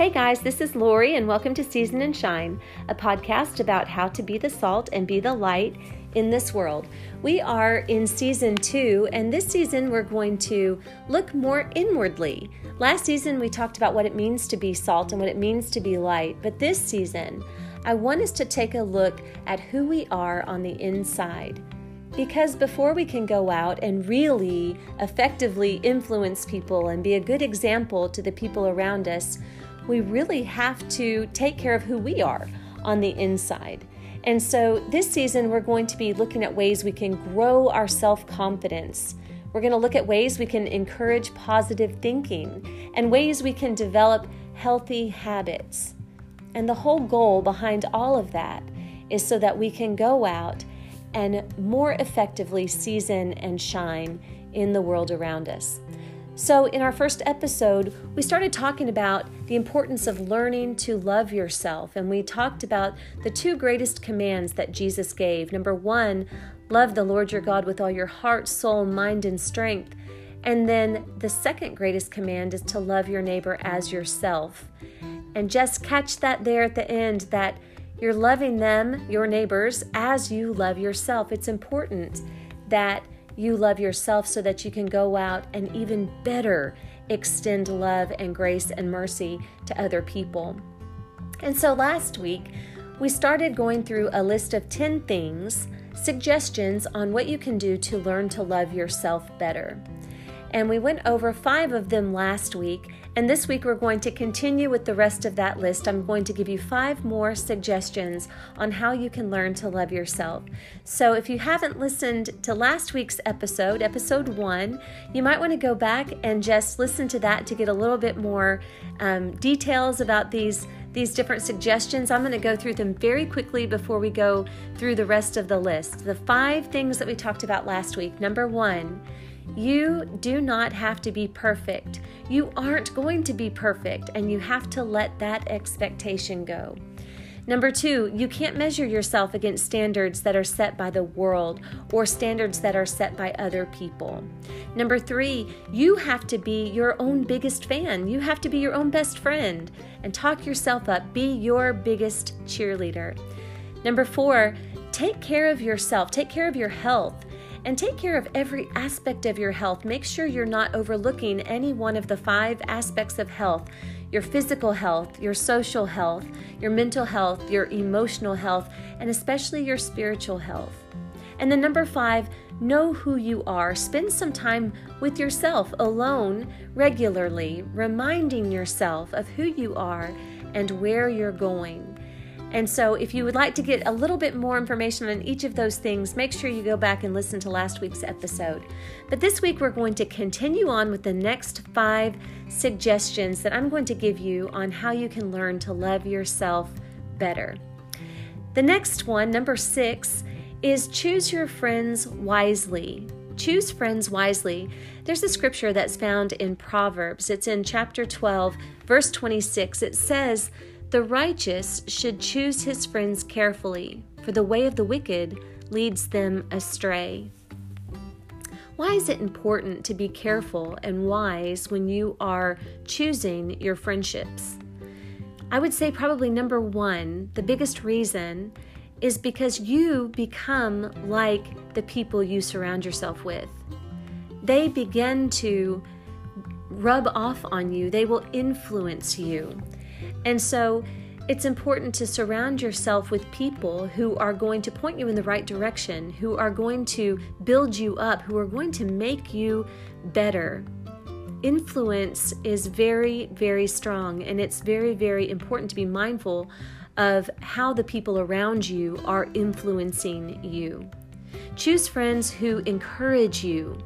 Hey guys, this is Lori, and welcome to Season and Shine, a podcast about how to be the salt and be the light in this world. We are in season two, and this season we're going to look more inwardly. Last season we talked about what it means to be salt and what it means to be light, but this season I want us to take a look at who we are on the inside. Because before we can go out and really effectively influence people and be a good example to the people around us, we really have to take care of who we are on the inside. And so this season, we're going to be looking at ways we can grow our self confidence. We're going to look at ways we can encourage positive thinking and ways we can develop healthy habits. And the whole goal behind all of that is so that we can go out and more effectively season and shine in the world around us. So, in our first episode, we started talking about the importance of learning to love yourself, and we talked about the two greatest commands that Jesus gave. Number one, love the Lord your God with all your heart, soul, mind, and strength. And then the second greatest command is to love your neighbor as yourself. And just catch that there at the end that you're loving them, your neighbors, as you love yourself. It's important that you love yourself so that you can go out and even better extend love and grace and mercy to other people. And so last week, we started going through a list of 10 things, suggestions on what you can do to learn to love yourself better. And we went over five of them last week, and this week we're going to continue with the rest of that list. I'm going to give you five more suggestions on how you can learn to love yourself. So if you haven't listened to last week's episode, episode one, you might want to go back and just listen to that to get a little bit more um, details about these these different suggestions. I'm going to go through them very quickly before we go through the rest of the list. The five things that we talked about last week. Number one, you do not have to be perfect. You aren't going to be perfect, and you have to let that expectation go. Number two, you can't measure yourself against standards that are set by the world or standards that are set by other people. Number three, you have to be your own biggest fan. You have to be your own best friend and talk yourself up. Be your biggest cheerleader. Number four, take care of yourself, take care of your health and take care of every aspect of your health. Make sure you're not overlooking any one of the five aspects of health your physical health, your social health, your mental health, your emotional health, and especially your spiritual health. And then, number five, know who you are. Spend some time with yourself alone regularly, reminding yourself of who you are and where you're going. And so, if you would like to get a little bit more information on each of those things, make sure you go back and listen to last week's episode. But this week, we're going to continue on with the next five suggestions that I'm going to give you on how you can learn to love yourself better. The next one, number six, is choose your friends wisely. Choose friends wisely. There's a scripture that's found in Proverbs. It's in chapter 12, verse 26. It says, the righteous should choose his friends carefully, for the way of the wicked leads them astray. Why is it important to be careful and wise when you are choosing your friendships? I would say, probably number one, the biggest reason is because you become like the people you surround yourself with. They begin to rub off on you, they will influence you. And so it's important to surround yourself with people who are going to point you in the right direction, who are going to build you up, who are going to make you better. Influence is very, very strong, and it's very, very important to be mindful of how the people around you are influencing you. Choose friends who encourage you,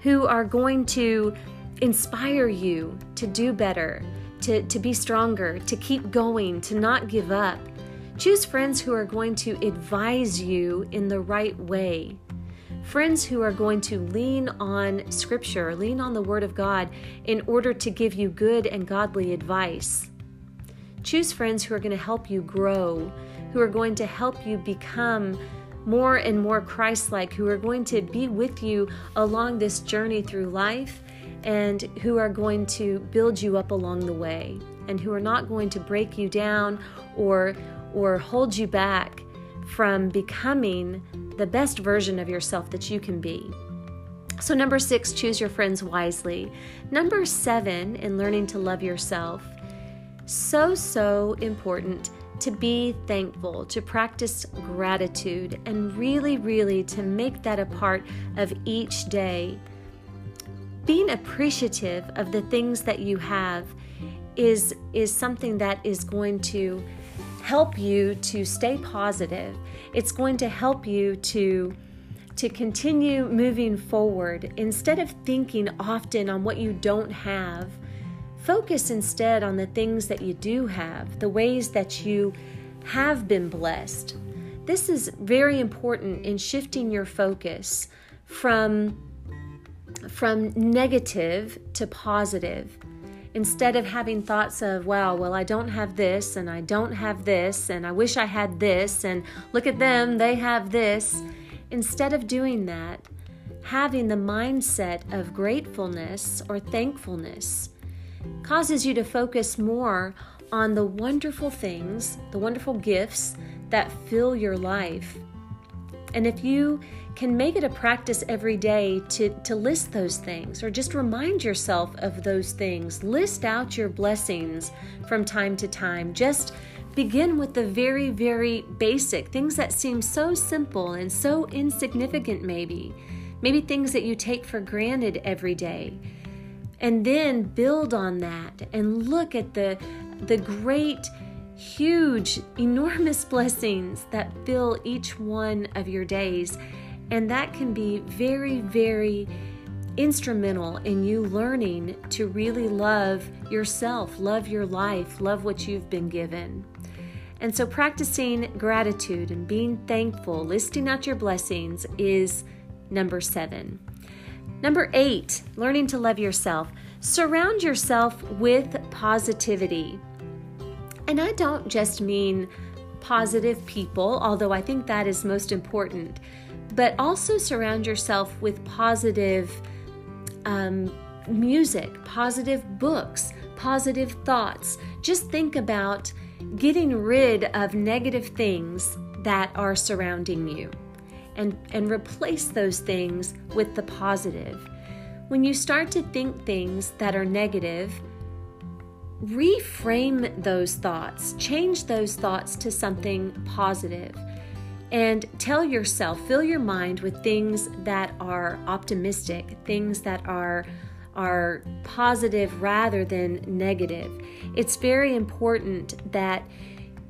who are going to inspire you to do better, to, to be stronger, to keep going, to not give up. Choose friends who are going to advise you in the right way. Friends who are going to lean on Scripture, lean on the Word of God in order to give you good and godly advice. Choose friends who are going to help you grow, who are going to help you become more and more Christ like, who are going to be with you along this journey through life and who are going to build you up along the way. and who are not going to break you down or or hold you back from becoming the best version of yourself that you can be. So, number six, choose your friends wisely. Number seven, in learning to love yourself, so, so important to be thankful, to practice gratitude, and really, really to make that a part of each day. Being appreciative of the things that you have is, is something that is going to help you to stay positive. It's going to help you to to continue moving forward instead of thinking often on what you don't have Focus instead on the things that you do have, the ways that you have been blessed. This is very important in shifting your focus from, from negative to positive. Instead of having thoughts of, wow, well, I don't have this, and I don't have this, and I wish I had this, and look at them, they have this. Instead of doing that, having the mindset of gratefulness or thankfulness causes you to focus more on the wonderful things, the wonderful gifts that fill your life. And if you can make it a practice every day to, to list those things or just remind yourself of those things, list out your blessings from time to time. Just begin with the very, very basic things that seem so simple and so insignificant, maybe. Maybe things that you take for granted every day and then build on that and look at the the great huge enormous blessings that fill each one of your days and that can be very very instrumental in you learning to really love yourself love your life love what you've been given and so practicing gratitude and being thankful listing out your blessings is number 7 Number eight, learning to love yourself. Surround yourself with positivity. And I don't just mean positive people, although I think that is most important, but also surround yourself with positive um, music, positive books, positive thoughts. Just think about getting rid of negative things that are surrounding you and, and replace those things with the positive. When you start to think things that are negative, reframe those thoughts, change those thoughts to something positive, and tell yourself, fill your mind with things that are optimistic, things that are are positive rather than negative. It's very important that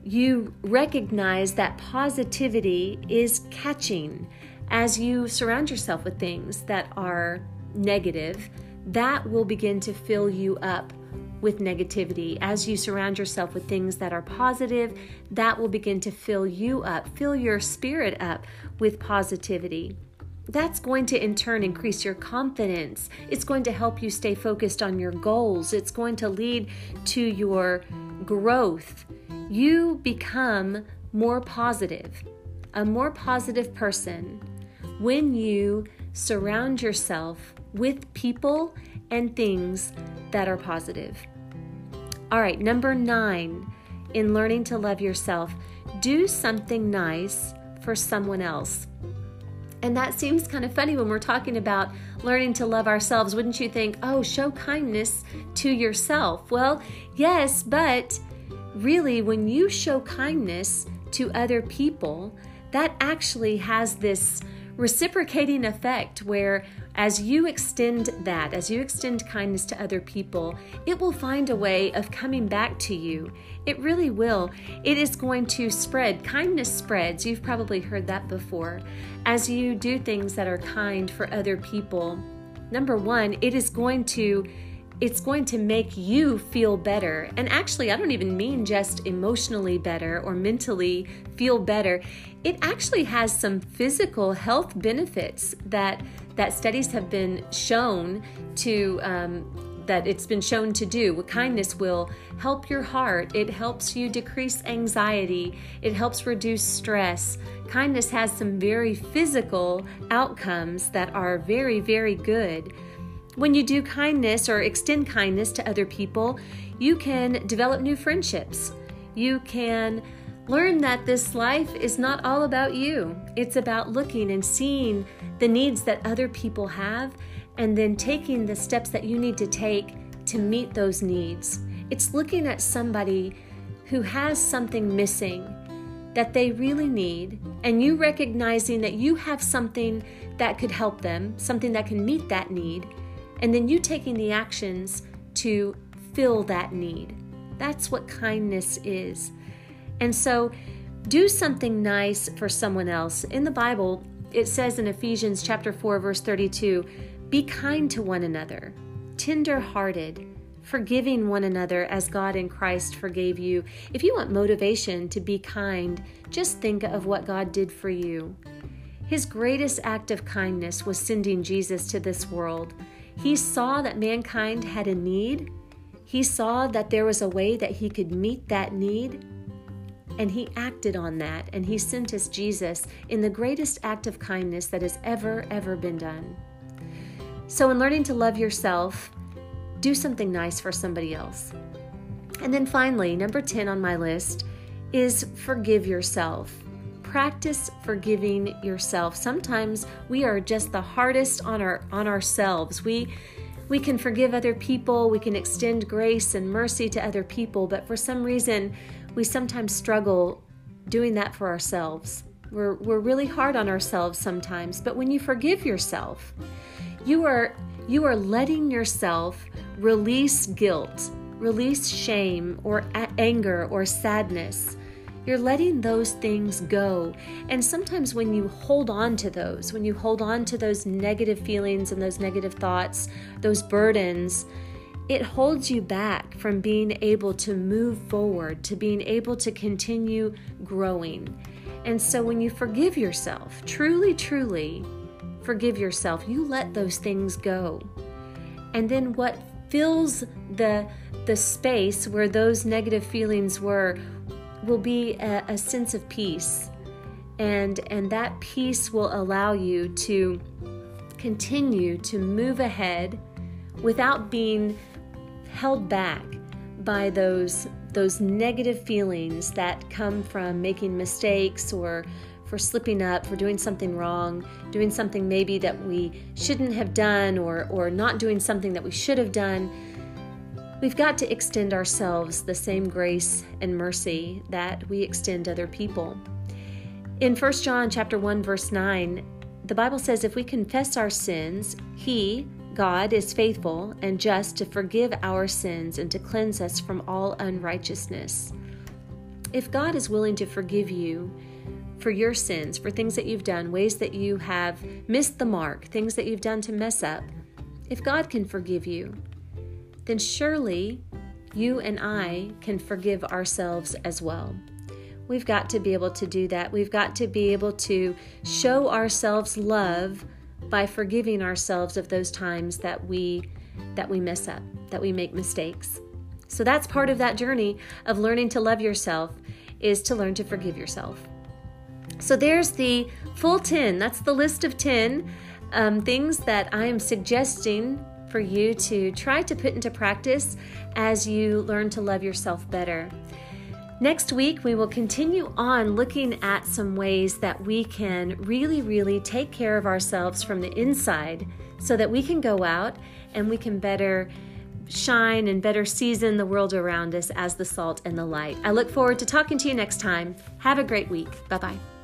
you recognize that positivity is catching. As you surround yourself with things that are negative, that will begin to fill you up with negativity. As you surround yourself with things that are positive, that will begin to fill you up, fill your spirit up with positivity. That's going to in turn increase your confidence. It's going to help you stay focused on your goals. It's going to lead to your growth you become more positive, a more positive person when you surround yourself with people and things that are positive. All right, number nine, in learning to love yourself, do something nice for someone else. And that seems kind of funny when we're talking about learning to love ourselves. Wouldn't you think, oh, show kindness to yourself? Well, yes, but really, when you show kindness to other people, that actually has this reciprocating effect where as you extend that, as you extend kindness to other people, it will find a way of coming back to you. It really will. It is going to spread. Kindness spreads. You've probably heard that before. As you do things that are kind for other people, number one, it is going to it's going to make you feel better. And actually, I don't even mean just emotionally better or mentally feel better. It actually has some physical health benefits that that studies have been shown to um, that it's been shown to do. Kindness will help your heart. It helps you decrease anxiety. It helps reduce stress. Kindness has some very physical outcomes that are very, very good. When you do kindness or extend kindness to other people, you can develop new friendships. You can learn that this life is not all about you. It's about looking and seeing the needs that other people have and then taking the steps that you need to take to meet those needs. It's looking at somebody who has something missing that they really need, and you recognizing that you have something that could help them, something that can meet that need, and then you taking the actions to fill that need. That's what kindness is. And so, do something nice for someone else. In the Bible, it says in Ephesians chapter 4 verse 32, be kind to one another, tender-hearted, forgiving one another as God in Christ forgave you. If you want motivation to be kind, just think of what God did for you. His greatest act of kindness was sending Jesus to this world. He saw that mankind had a need. He saw that there was a way that he could meet that need. And he acted on that, and he sent us Jesus in the greatest act of kindness that has ever, ever been done. So, in learning to love yourself, do something nice for somebody else. And then finally, number 10 on my list is forgive yourself. Practice forgiving yourself. Sometimes we are just the hardest on our on ourselves. We we can forgive other people, we can extend grace and mercy to other people, but for some reason we sometimes struggle doing that for ourselves. We're, we're really hard on ourselves sometimes, but when you forgive yourself, you are you are letting yourself release guilt, release shame or a- anger or sadness. You're letting those things go. And sometimes when you hold on to those, when you hold on to those negative feelings and those negative thoughts, those burdens, it holds you back from being able to move forward, to being able to continue growing. And so when you forgive yourself, truly, truly, forgive yourself, you let those things go. And then what fills the the space where those negative feelings were will be a, a sense of peace. And and that peace will allow you to continue to move ahead without being held back by those those negative feelings that come from making mistakes or for slipping up, for doing something wrong, doing something maybe that we shouldn't have done, or, or not doing something that we should have done. We've got to extend ourselves the same grace and mercy that we extend other people. In 1 John chapter 1 verse 9, the Bible says if we confess our sins, he, God, is faithful and just to forgive our sins and to cleanse us from all unrighteousness. If God is willing to forgive you, for your sins, for things that you've done, ways that you have missed the mark, things that you've done to mess up, if God can forgive you, then surely you and I can forgive ourselves as well. We've got to be able to do that. We've got to be able to show ourselves love by forgiving ourselves of those times that we that we mess up, that we make mistakes. So that's part of that journey of learning to love yourself is to learn to forgive yourself. So there's the full 10. That's the list of 10 um, things that I am suggesting for you to try to put into practice as you learn to love yourself better. Next week, we will continue on looking at some ways that we can really, really take care of ourselves from the inside so that we can go out and we can better shine and better season the world around us as the salt and the light. I look forward to talking to you next time. Have a great week. Bye bye.